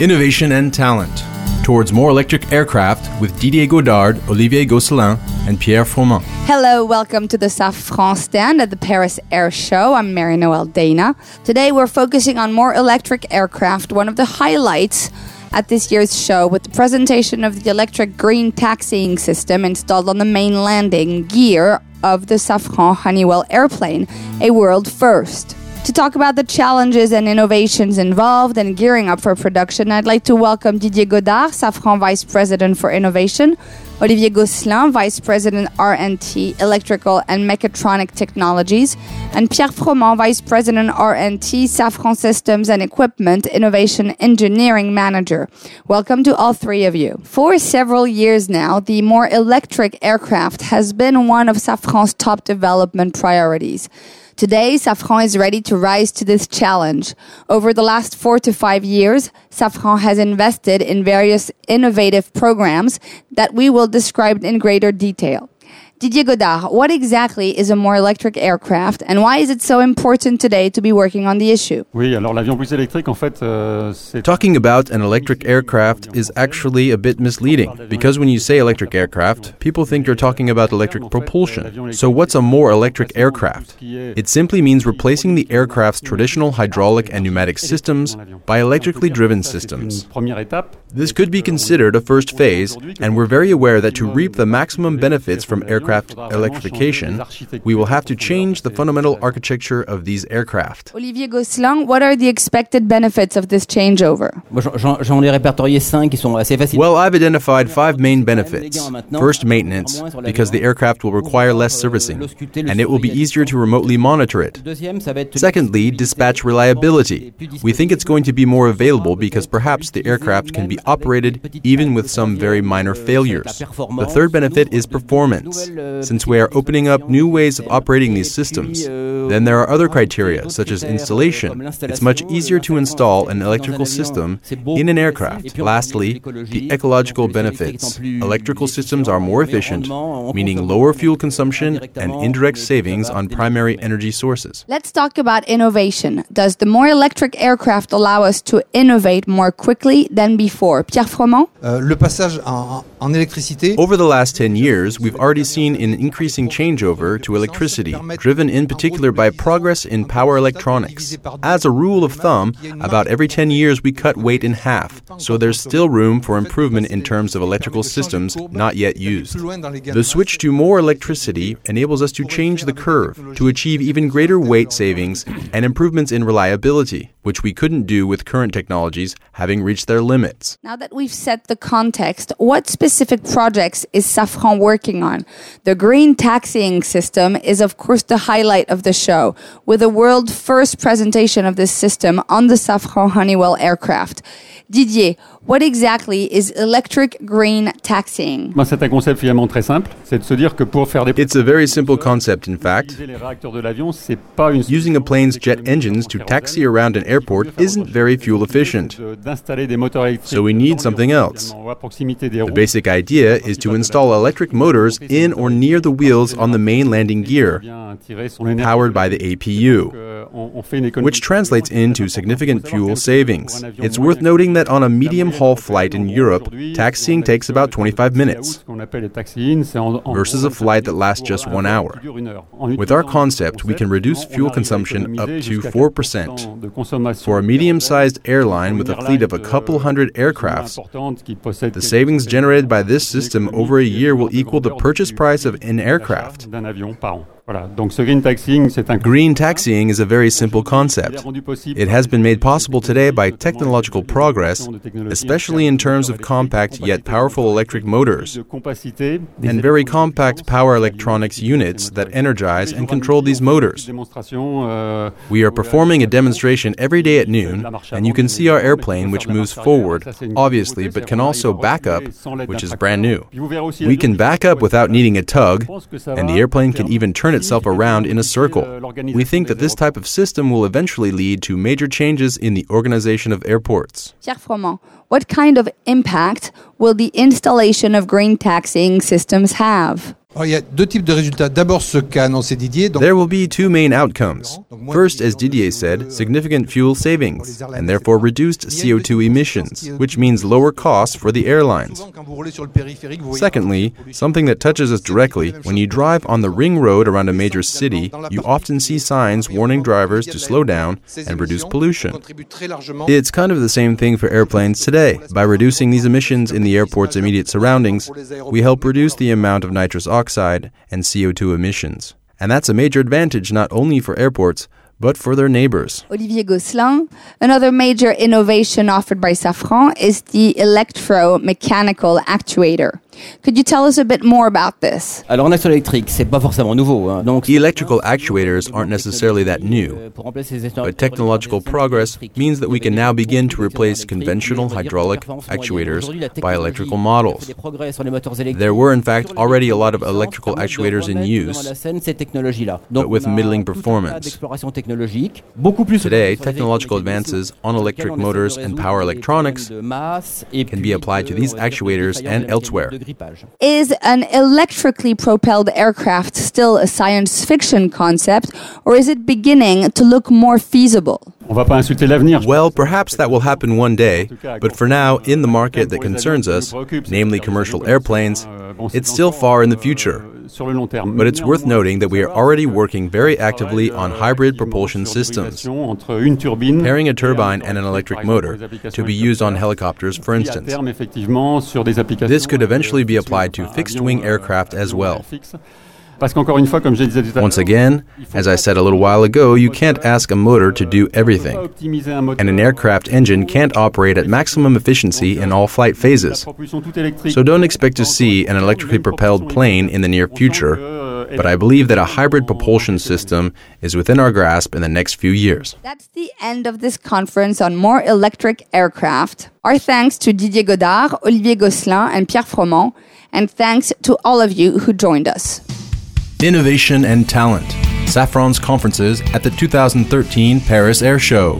Innovation and Talent Towards More Electric Aircraft with Didier Godard, Olivier Gosselin, and Pierre Froment. Hello, welcome to the Safran stand at the Paris Air Show. I'm Mary Noel Dana. Today we're focusing on more electric aircraft, one of the highlights at this year's show with the presentation of the electric green taxiing system installed on the main landing gear of the Safran Honeywell airplane, a world first. To talk about the challenges and innovations involved and gearing up for production, I'd like to welcome Didier Godard, Safran Vice President for Innovation, Olivier Gosselin, Vice President R&T Electrical and Mechatronic Technologies, and Pierre Froment, Vice President R&T Safran Systems and Equipment Innovation Engineering Manager. Welcome to all three of you. For several years now, the more electric aircraft has been one of Safran's top development priorities. Today, Safran is ready to rise to this challenge. Over the last four to five years, Safran has invested in various innovative programs that we will describe in greater detail. Didier Godard, what exactly is a more electric aircraft and why is it so important today to be working on the issue? Oui, alors l'avion plus électrique, en fait, euh, c'est Talking about an electric aircraft is actually a bit misleading because when you say electric aircraft, people think you're talking about electric propulsion. So, what's a more electric aircraft? It simply means replacing the aircraft's traditional hydraulic and pneumatic systems by electrically driven systems. Première étape. This could be considered a first phase, and we're very aware that to reap the maximum benefits from aircraft electrification, we will have to change the fundamental architecture of these aircraft. Olivier Gosselin, what are the expected benefits of this changeover? Well, I've identified five main benefits. First, maintenance, because the aircraft will require less servicing, and it will be easier to remotely monitor it. Deuxième, ça va être Secondly, dispatch reliability. We think it's going to be more available because perhaps the aircraft can be operated even with some very minor failures. The third benefit is performance. Since we are opening up new ways of operating these systems, then there are other criteria such as installation. It's much easier to install an electrical system in an aircraft. Lastly, the ecological benefits. Electrical systems are more efficient, meaning lower fuel consumption and indirect savings on primary energy sources. Let's talk about innovation. Does the more electric aircraft allow us to innovate more quickly than before? Pierre Froment? Euh, le passage en, en électricité Over the last 10 years, we've already seen an increasing changeover to electricity, driven in particular by progress in power electronics. As a rule of thumb, about every 10 years we cut weight in half, so there's still room for improvement in terms of electrical systems not yet used. The switch to more electricity enables us to change the curve to achieve even greater weight savings and improvements in reliability, which we couldn't do with current technologies having reached their limits. Now that we've set the context, what specific projects is Safran working on? The green taxiing system is, of course, the highlight of the show, with a world first presentation of this system on the Safran Honeywell aircraft. Didier, what exactly is electric green taxiing? Ben, c'est un concept finalement très simple. C'est de se dire que pour faire des It's a very simple concept, in fact. utiliser les réacteurs de l'avion, c'est pas une Using a plane's jet engines to taxi around an airport isn't very fuel efficient. de- d'installer des moteurs électriques. So we need something else. également, à proximité des The basic idea is to install electric motors in or near the wheels on the main landing gear, Bien tirer son énergie. powered by the APU, On- on fait une économie. which translates into significant fuel savings. It's worth noting that on a medium haul flight in Europe, taxiing takes about 25 minutes Ce qu'on appelle les taxi-in, c'est en- en- versus a flight that lasts just one hour. qui dure une heure. En With our concept, we can reduce fuel consumption up to 4%. 4% de consommation For a medium sized airline with a fleet of a couple euh, hundred aircrafts, importante qui possède The savings generated by this system over a year will equal the purchase price of an aircraft. D'un avion par an. Voilà. Donc ce green taxiing, c'est un Green taxiing is a very simple concept. It has been made possible today by technological progress, démonstrations de technologies especially in terms of compact yet powerful electric motors, de compacité, des and very compact power electronics units that energize and control these motors. Euh, We are performing a demonstration every day at noon, and you can see our airplane, which moves forward, obviously, but can also back up, which is brand new. We can back up without needing a tug, and the airplane can even turn itself around in a circle. We think that this type of system will eventually lead to major changes in the organization of airports. Pierre Froment, what kind of impact will the installation of green taxiing systems have? Alors, il y a deux types de résultats. D'abord, ce qu'a annoncé Didier. Donc, There will be two main outcomes. First, as Didier said, significant fuel savings, and therefore reduced CO2 emissions, which means lower costs for the airlines. souvent, quand vous roulez sur le périphérique, vous voyez Secondly, something that touches us directly, when you drive on the ring road around a major city, you often see signs warning drivers to slow down and reduce pollution. contribuent très largement It's kind of the same thing for airplanes today. By reducing these emissions in the airport's immediate surroundings, we help reduce the amount of nitrous oxide and CO2 emissions. And that's a major advantage not only for airports, but for their neighbors. Olivier Gosselin. Another major innovation offered by Safran is the electromechanical actuator. Could you tell us a bit more about this? Alors en électrique, c'est pas forcément nouveau. hein. Donc, Electrical actuators aren't necessarily that new. euh, pour remplacer les acteurs But technological progress means that we can now begin to replace conventional hydraulic actuators by electrical models. There were, in fact, already a lot of electrical actuators in use, but with middling performance. Today, technological advances on electric motors and power electronics can be applied to these actuators and elsewhere. Is an electrically propelled aircraft still a science fiction concept, or is it beginning to look more feasible? On va pas insulter l'avenir. Well, perhaps that will happen one day, but for now, in the market that concerns us, namely commercial airplanes, it's still far in the future. But it's worth noting that we are already working very actively on hybrid propulsion systems, pairing a turbine and an electric motor to be used on helicopters, for instance. This could eventually be applied to fixed wing aircraft as well. Parce qu'encore une fois, comme je disais tout à l'heure, Once again, as I said a little while ago, you can't ask a motor to do on peut pas everything. optimiser un moteur. And an aircraft engine can't operate at maximum efficiency in all flight phases. propulsion toute électrique. So don't expect to see an electrically propelled plane in the near future, but I believe that a hybrid propulsion system is within our grasp in the next few years. That's the end of this conference on more electric aircraft. Our thanks to Didier Godard, Olivier Gosselin, and Pierre Froment, and thanks to all of you who joined us. Innovation and talent. Safran's conferences at the 2013 Paris Air Show.